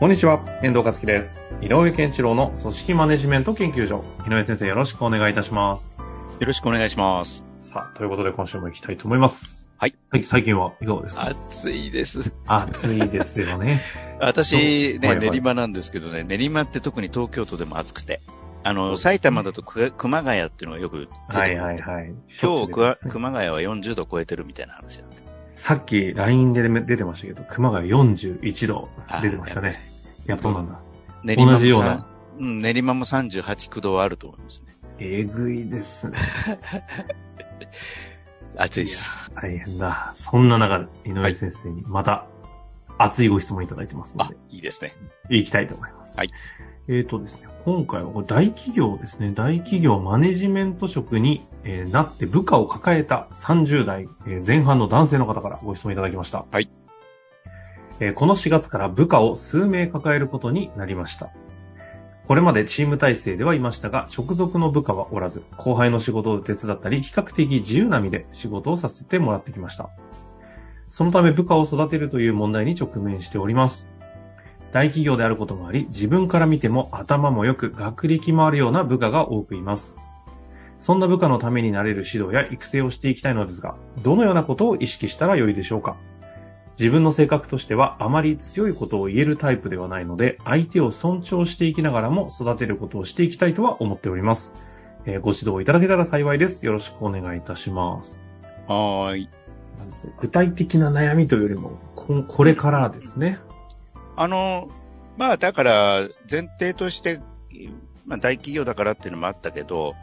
こんにちは、遠藤和樹です。井上健一郎の組織マネジメント研究所。井上先生よろしくお願いいたします。よろしくお願いします。さあ、ということで今週も行きたいと思います。はい。はい、最近はいかがですか？暑いです。暑いですよね。私ね、はいはい練馬なんですけどね、練馬って特に東京都でも暑くて、あの、埼玉だとく熊谷っていうのがよくはいはいはい。今日、ね熊谷は40度超えてるみたいな話なんで。さっき LINE で出てましたけど、熊谷41度出てましたね。やっとなんだ。練馬も同じようなさうん、練馬も38、9度はあると思いますね。えぐいですね。暑いです。大変だ。そんな中、井上先生にまた熱いご質問いただいてますのあで、、いいですね。行きたいと思います。はい。えーとですね、今回は大企業ですね、大企業マネジメント職に、えーなって部下を抱えた30代、えー前半の男性の方からご質問いただきました。はい。えこの4月から部下を数名抱えることになりました。これまでチーム体制ではいましたが、直属の部下はおらず、後輩の仕事を手伝ったり、比較的自由な身で仕事をさせてもらってきました。そのため部下を育てるという問題に直面しております。大企業であることもあり、自分から見ても頭も良く学歴もあるような部下が多くいます。そんな部下のためになれる指導や育成をしていきたいのですが、どのようなことを意識したらよいでしょうか自分の性格としてはあまり強いことを言えるタイプではないので、相手を尊重していきながらも育てることをしていきたいとは思っております。えーご指導いただけたら幸いです。よろしくお願いいたします。はーい。具体的な悩みというよりも、ここれからですね。あの、まあだから前提として、まあ大企業だからっていうのもあったけど、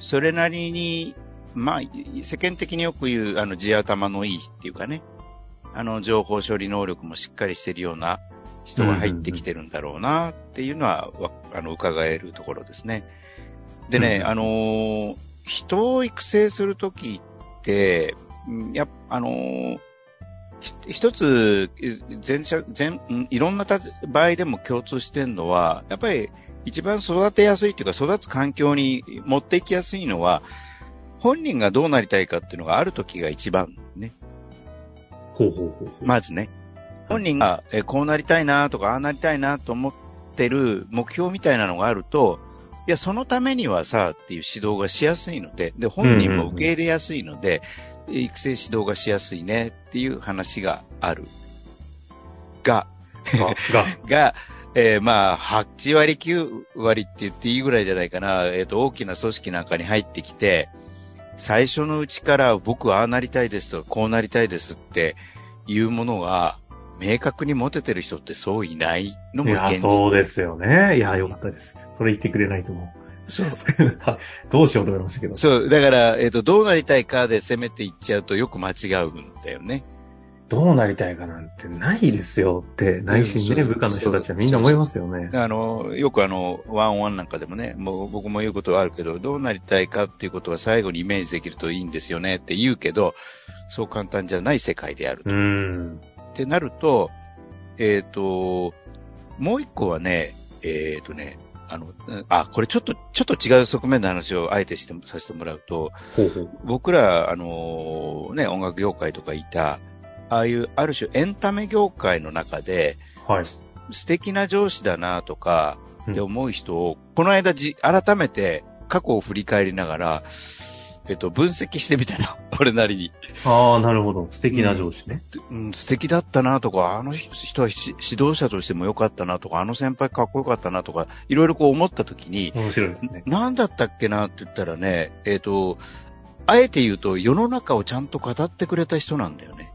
それなりに、まあ世間的によく言うあの地頭のいいっていうかね、あの情報処理能力もしっかりしてるような人が入ってきてるんだろうなっていうのは、わあの伺えるところですね。でね、うんあのー人を育成するときって、うんやっあのーひ一つ、全社、全、うんいろんなた場合でも共通してるのは、やっぱり一番育てやすいというか育つ環境に持っていきやすいのは、本人がどうなりたいかっていうのがある時が一番ね。ほうほうほう。まずね。本人がえこうなりたいなとか、ああなりたいなと思ってる目標みたいなのがあると、いや、そのためにはさ、っていう指導がしやすいので、で、本人も受け入れやすいので、育成指導がしやすいねっていう話がある。が、が、が、が、えーまあ、8割、9割って言っていいぐらいじゃないかな。えっ、と、大きな組織なんかに入ってきて、最初のうちから僕はああなりたいですとか、こうなりたいですっていうものが、明確に持ててる人ってそういないのいや、も現実。そうですよね。いや、よかったです。それ言ってくれないともう。そう どうしようと思いましたけど。そう、だから、えっ、と、どうなりたいかで攻めていっちゃうとよく間違うんだよね。どうなりたいかなんてないですよって、内心ね、うん部下の人たちはみんな思いますよね。あの、よくあの、ワンワンなんかでもね、もう僕も言うことはあるけど、どうなりたいかっていうことは最後にイメージできるといいんですよねって言うけど、そう簡単じゃない世界であるうーん。ってなると、えっ、と、もう一個はね、えっ、とね、あの、あ、これちょっと、ちょっと違う側面の話をあえてしてさせてもらうと、ほうほう。僕ら、あのね、音楽業界とかいた、ああいう、ある種エンタメ業界の中で、はい。素敵な上司だなとか、うんって思う人を、この間じ、改めて過去を振り返りながら、えっと、分析してみたの。俺なりに。ああ、なるほど。素敵な上司ね。うん、素敵だったなとか、あの人はし指導者としても良かったなとか、あの先輩かっこよかったなとか、いろいろこう思った時に、面白いですね。なんだったっけなって言ったらね、えっ、と、あえて言うと世の中をちゃんと語ってくれた人なんだよね。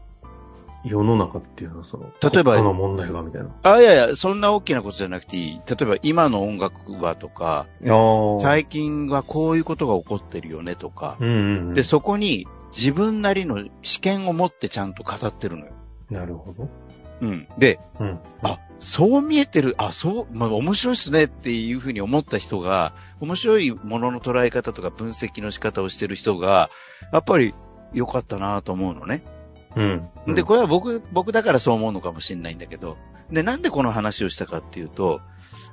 世の中っていうのはその、例えばの問題がみたいな。あ、いやいや、そんな大きなことじゃなくていい。例えば今の音楽はとか。最近はこういうことが起こってるよねとか、うんうんうん。で、そこに自分なりの試験を持ってちゃんと語ってるのよ。なるほど。うん。で、うん。あ、そう見えてる、あ、そう、まあ、面白いっすねっていうふうに思った人が、面白いものの捉え方とか分析の仕方をしてる人が、やっぱり良かったなと思うのね。うん。で、これは僕、僕だからそう思うのかもしれないんだけど、で、なんでこの話をしたかっていうと、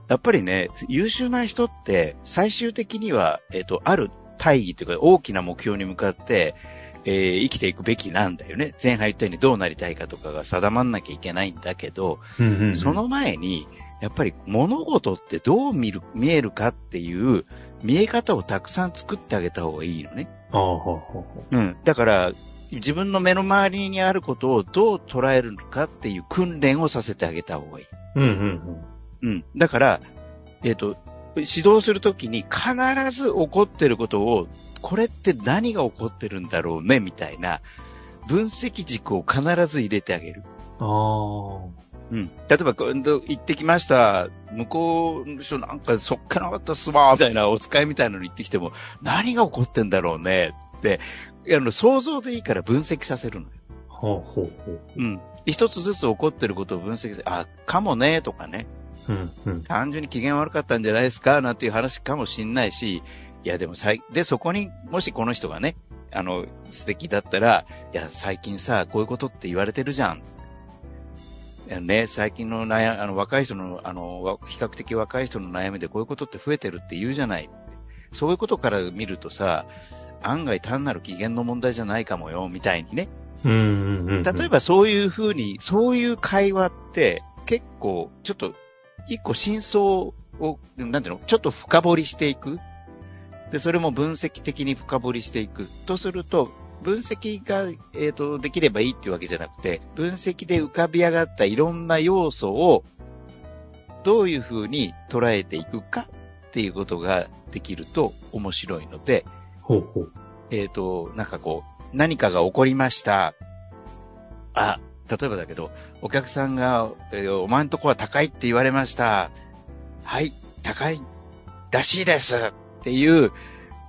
やっぱりね、優秀な人って最終的には、えっ、と、ある大義というか大きな目標に向かって、えー生きていくべきなんだよね。前半言ったようにどうなりたいかとかが定まんなきゃいけないんだけど、うんうんうんその前に、やっぱり物事ってどう見る、見えるかっていう見え方をたくさん作ってあげた方がいいのね。ああ、ほうほうほうん。だから、自分の目の周りにあることをどう捉えるかっていう訓練をさせてあげた方がいい。う。うんうんうん。だから、えっ、と、指導するときに必ず起こってることを、これって何が起こってるんだろうね、みたいな分析軸を必ず入れてあげる。うん。あうん。例えば、今度行ってきました。向こうの人なんかそっかなかったっすわ、みたいなお使いみたいなの言ってきても、何が起こってんだろうね、って、あの、想像でいいから分析させるのよ。あ。ほうほうほう。うん。一つずつ起こってることを分析して、あ、かもね、とかね。うんうん。単純に機嫌悪かったんじゃないですか、なんていう話かもしんないし、いや、でもさい、で、そこに、もしこの人がね、あの、素敵だったら、いや、最近さ、こういうことって言われてるじゃん。ね、最近の悩あの、若い人の、あの、わ比較的若い人の悩みでこういうことって増えてるって言うじゃない。そういうことから見るとさ、案外単なる機嫌の問題じゃないかもよ、みたいにね。うんうんうん。例えばそういうふうに、そういう会話って結構ちょっと一個真相を、なんていうの、ちょっと深掘りしていく。で、それも分析的に深掘りしていく。とすると、分析が、えっ、と、できればいいっていうわけじゃなくて、分析で浮かび上がったいろんな要素を、どういうふうに捉えていくかっていうことができると面白いので、ほうほう。えっ、と、なんかこう、何かが起こりました。あ、例えばだけど、お客さんが、えーお前んとこは高いって言われました。はい、高いらしいですっていう、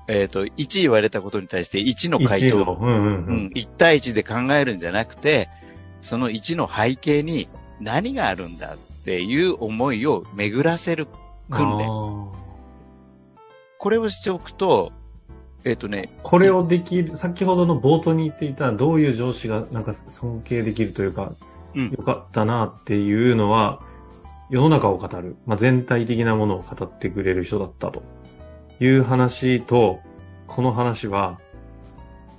えっ、と、1言われたことに対して1の回答、うんうんううんん、1対1で考えるんじゃなくて、その1の背景に何があるんだっていう思いを巡らせる訓練。あこれをしておくと、えっ、とね、ーこれをできる、先ほどの冒頭に言っていた、どういう上司がなんか尊敬できるというか、うん。よかったなっていうのは、世の中を語る、まあ、全体的なものを語ってくれる人だったという話と、この話は、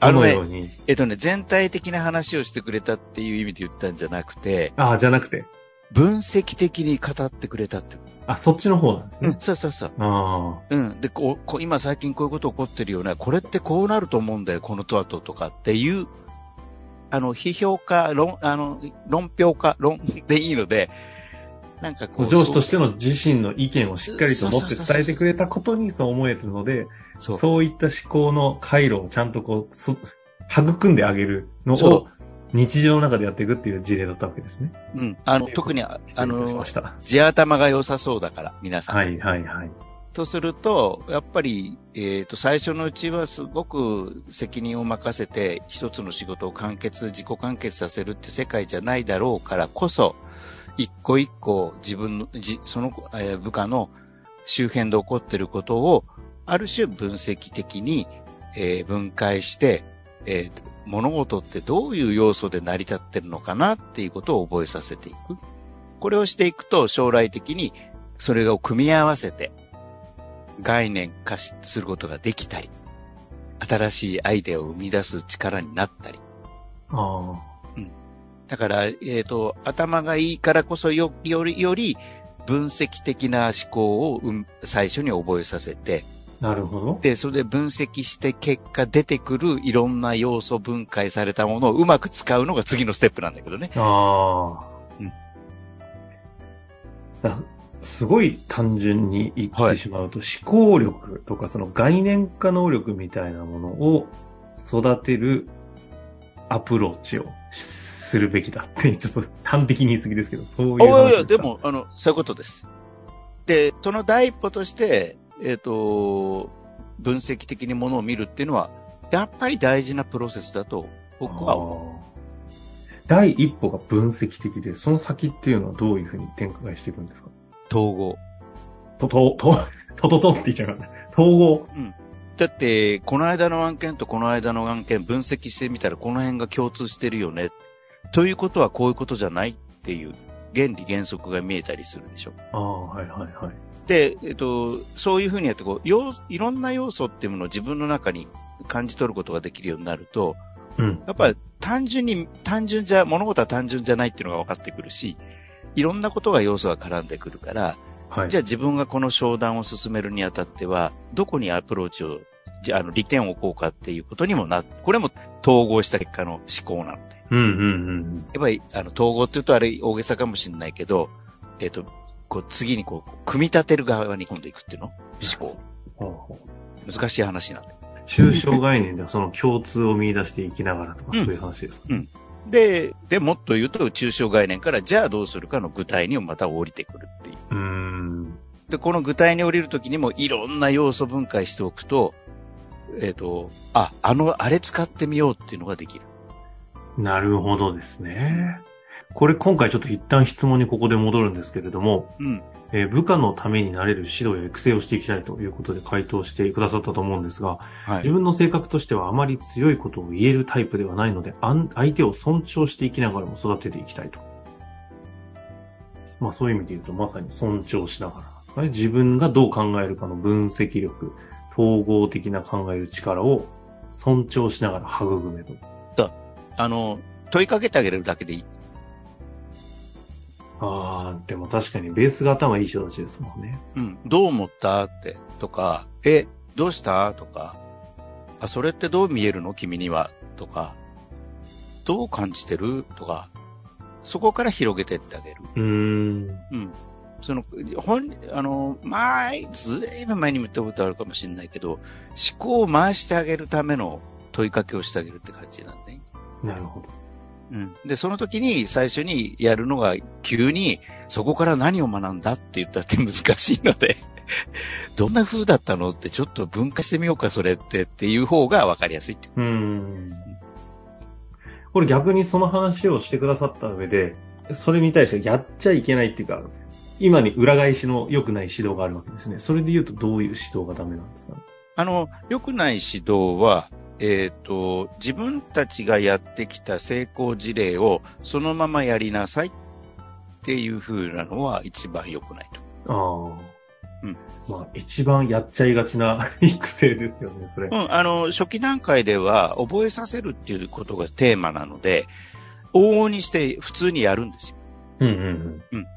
どのように、えっとね、全体的な話をしてくれたっていう意味で言ったんじゃなくて、ああ、じゃなくて、分析的に語ってくれたって。あ、そっちの方なんですうんね。、そうそうそう。あうん。で、こう、今最近こういうこと起こってるよね。これってこうなると思うんだよ、このと後とかっていう、あの、批評家、論、あの、論評家、論でいいので、なんかこあ。う。上司としての自身の意見をしっかりと持って伝えてくれたことにそう思えてるので、そう、いった思考の回路をちゃんとこう、そ育んであげるのそを日常の中でやっていくっていう事例だったわけですね。うん。あの、特に、ああの。地頭が良さそうだから、皆さん。はいはいはい。とすると、やっぱり、えっ、と、最初のうちはすごく責任を任せて、一つの仕事を完結、自己完結させるって世界じゃないだろうからこそ、一個一個自分の、じその、えー部下の周辺で起こっていることを、ある種分析的に、えー分解して、えー物事ってどういう要素で成り立ってるのかなっていうことを覚えさせていく。これをしていくと将来的にそれを組み合わせて概念化しすることができたり、新しいアイデアを生み出す力になったり。あだから、えっ、と、頭がいいからこそよより、より分析的な思考を、うん最初に覚えさせて、あ、なるほど。で、それで分析して結果出てくるいろんな要素分解されたものをうまく使うのが次のステップなんだけどね。ああ。うんだすごい単純に言はいってしまうと、思考力とかその概念化能力みたいなものを育てるアプローチをするべきだって、ちょっと端的に言い過ぎですけど、そういう話いやいや、ですかで、も、あの、そういうことです。で、その第一歩として、えっ、と、分析的にものを見るっていうのは、やっぱり大事なプロセスだと僕は思う。第一歩が分析的で、その先っていうのはどういうふうに展開していくんですか？統合。と、と、と、とととって言っちゃうからね。統合。だって、この間の案件とこの間の案件分析してみたらこの辺が共通してるよね。ということはこういうことじゃないっていう原理原則が見えたりするでしょ。ああ、はいはいはい。で、えっと、そういうふうにやってこう、要いろんな要素っていうものを自分の中に感じ取ることができるようになると、うん。やっぱり単純に、単純じゃ、物事は単純じゃないっていうのが分かってくるし、いろんなことが要素が絡んでくるから、はい。じゃあ自分がこの商談を進めるにあたっては、どこにアプローチを、じゃあ、あの、利点を置こうかっていうことにもな、これも統合した結果の思考なので。うんうんうんやっぱり、あの、統合って言うとあれ大げさかもしれないけど、えっ、と、こう、次にこう、組み立てる側に今度行くっていうの？思考。うん。ほうほう難しい話なんだよ。抽象概念ではその共通を見出していきながらとか、うんそういう話ですか、うんで、で、もっと言うと、抽象概念から、じゃあどうするかの具体にもまた降りてくるっていう。うーん。で、この具体に降りるときにもいろんな要素分解しておくと、えっ、と、あ、あの、あれ使ってみようっていうのができる。なるほどですね。これ今回ちょっと一旦質問にここで戻るんですけれども、うん。えー部下のためになれる指導や育成をしていきたいということで回答してくださったと思うんですが、はい自。分の性格としてはあまり強いことを言えるタイプではないので、あん相手を尊重していきながらも育てていきたいと。まあそういう意味で言うと、まさに尊重しながらなんですかね。自分がどう考えるかの分析力、統合的な考える力を尊重しながら育めと。あの、問いかけてあげるだけでいい。ああ、でも確かにベースが頭いい人たちですもんね。うん。どう思ったって、とか、え、どうした？とか、あ、それってどう見えるの？君にはとか、どう感じてる？とか、そこから広げてってあげる。うーん。うん。その、本、あの、前、ずいぶん前にも言ったことあるかもしれないけど、思考を回してあげるための問いかけをしてあげるって感じなんで、なるほど。うん。で、その時に最初にやるのが急にそこから何を学んだって言ったって難しいので、どんな風だったのってちょっと分化してみようかそれってっていう方が分かりやすいっていう。ん。これ逆にその話をしてくださった上で、それに対してやっちゃいけないっていうか、今に裏返しの良くない指導があるわけですね。それで言うとどういう指導がダメなんですか？ね。あの、良くない指導は、えっ、と、自分たちがやってきた成功事例をそのままやりなさいっていう風なのは一番良くないと。ああ。うん。まあ、一番やっちゃいがちな 育成ですよね、それ。うん、あの、初期段階では覚えさせるっていうことがテーマなので、往々にして普通にやるんですよ。うんうんうん。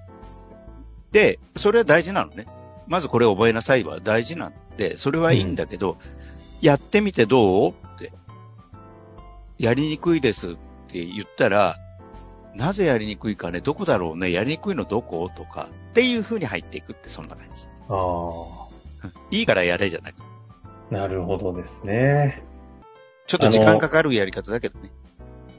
で、それは大事なのね。まずこれ覚えなさいは大事なんで、それはいいんだけど、やってみてどうって。やりにくいですって言ったら、なぜやりにくいかね、どこだろうね、やりにくいのどことか、っていう風に入っていくって、そんな感じ。あ いいからやれじゃない。あ。なるほどですね。ちょっと時間かかるやり方だけどね。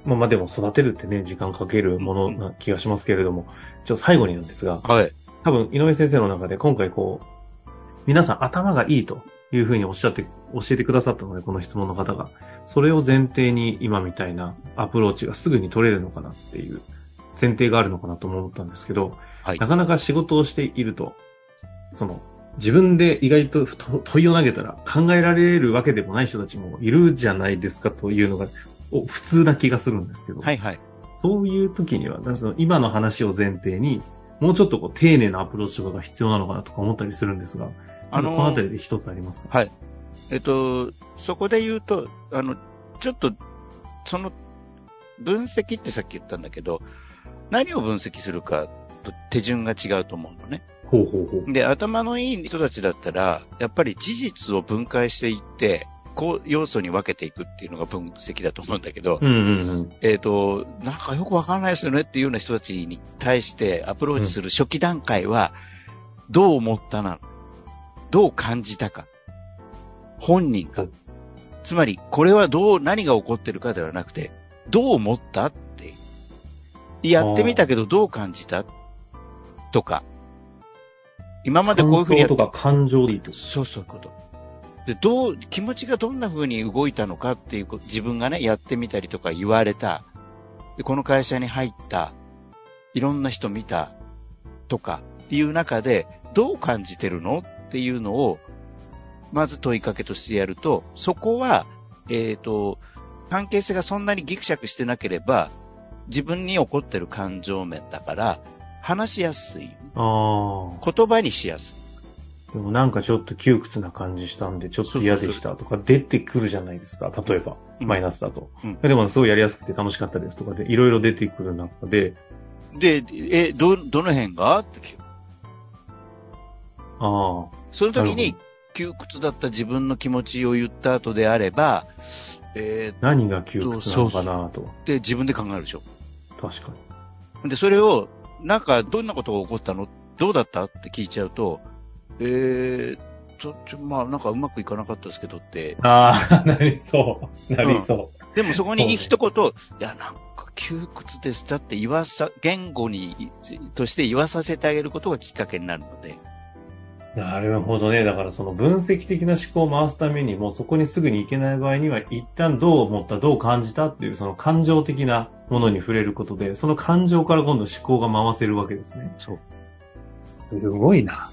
まあまあでも育てるってね、時間かけるものな気がしますけれども、ちょっと最後になんですが、はい。多分、井上先生の中で今回こう、皆さん頭がいいというふうにおっしゃって、教えてくださったので、この質問の方が。それを前提に今みたいなアプローチがすぐに取れるのかなっていう前提があるのかなと思ったんですけど、はいなかなか仕事をしていると、その、自分で意外とと問いを投げたら考えられるわけでもない人たちもいるじゃないですかというのがお普通な気がするんですけど、はいはい。そういう時には、その今の話を前提に、もうちょっとこう丁寧なアプローチとかが必要なのかなとか思ったりするんですが、あのーこのあたりで一つありますか？はい。えっと、そこで言うと、あの、ちょっと、その、分析ってさっき言ったんだけど、何を分析するかと手順が違うと思うのね。ほうほうほう。で、頭のいい人たちだったら、やっぱり事実を分解していって、こう、要素に分けていくっていうのが分析だと思うんだけど、うんうんうん。えっ、と、なんかよくわかんないですよねっていうような人たちに対してアプローチする初期段階は、どう思ったなの？どう感じたか？本人がうん。つまり、これはどう、何が起こってるかではなくて、どう思ったって。やってみたけどどう感じたとか。今までこういうふうにやって感想とか感情でいいってこそうそういうこと。で、どう、気持ちがどんな風に動いたのかっていう自分がね、やってみたりとか言われた。で、この会社に入った、いろんな人見た、とかっていう中で、どう感じてるのっていうのを、まず問いかけとしてやると、そこは、えっ、ー、と、関係性がそんなにギクシャクしてなければ、自分に起こってる感情面だから、話しやすい。あ言葉にしやすい。でもなんかちょっと窮屈な感じしたんで、ちょっと嫌でしたとか出てくるじゃないですか。例えば、マイナスだと。うん、でもすごいやりやすくて楽しかったですとかで、いろいろ出てくる中で。で、え、ど、どの辺が？って聞く。ああ。その時に、窮屈だった自分の気持ちを言った後であれば、えー、何が窮屈なのかなと。で、自分で考えるでしょ。確かに。で、それを、なんか、どんなことが起こったの？どうだった？って聞いちゃうと、えー、ちょ、ちょ、まあ、なんかうまくいかなかったですけどって。ああ、なりそう。なりそう。うん、でもそこに一言、ね、いや、なんか窮屈でしたって言わさ、言語に、として言わさせてあげることがきっかけになるので。なるほどね。だからその分析的な思考を回すためにも、そこにすぐに行けない場合には、一旦どう思った、どう感じたっていう、その感情的なものに触れることで、その感情から今度思考が回せるわけですね。そう。すごいな。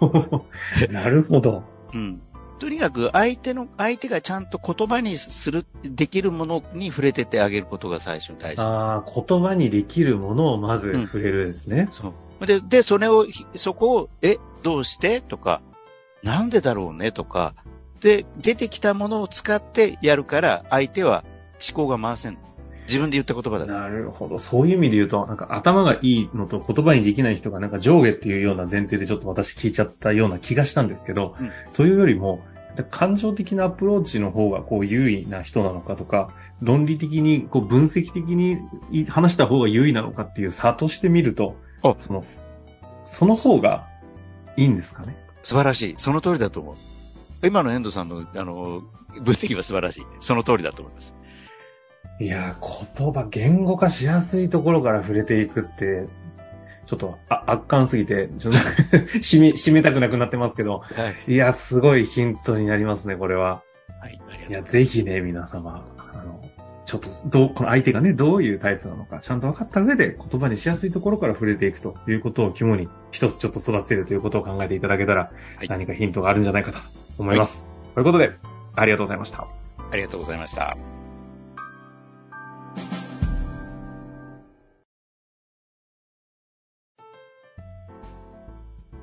なるほど。うん。とにかく相手の、相手がちゃんと言葉にする、できるものに触れててあげることが最初に大事。ああ、言葉にできるものをまず触れるですね。うん、そう。で、で、それを、そこを、え、どうして？とか、なんでだろうね？とか、で、出てきたものを使ってやるから、相手は思考が回せん。自分で言った言葉だなるほど。そういう意味で言うと、なんか頭がいいのと言葉にできない人がなんか上下っていうような前提でちょっと私聞いちゃったような気がしたんですけど、うん、というよりも、感情的なアプローチの方がこう優位な人なのかとか、論理的にこう分析的に話した方が優位なのかっていう差として見ると、あ、その、その方がいいんですかね？素晴らしい。その通りだと思う。今の遠藤さんの、あの、分析は素晴らしい。その通りだと思います。いや、言葉、言語化しやすいところから触れていくって、ちょっとあ圧巻すぎて、ちょっと 締め、締めたくなくなってますけど、はい、いや、すごいヒントになりますね、これは。はい、ありがとうございます。いや、ぜひね、皆様、ちょっと、どう、この相手がね、どういうタイプなのか、ちゃんと分かった上で言葉にしやすいところから触れていくということを肝に、一つちょっと育てるということを考えていただけたら、はい、何かヒントがあるんじゃないかと思います。はい、ということで、ありがとうございました。ありがとうございました。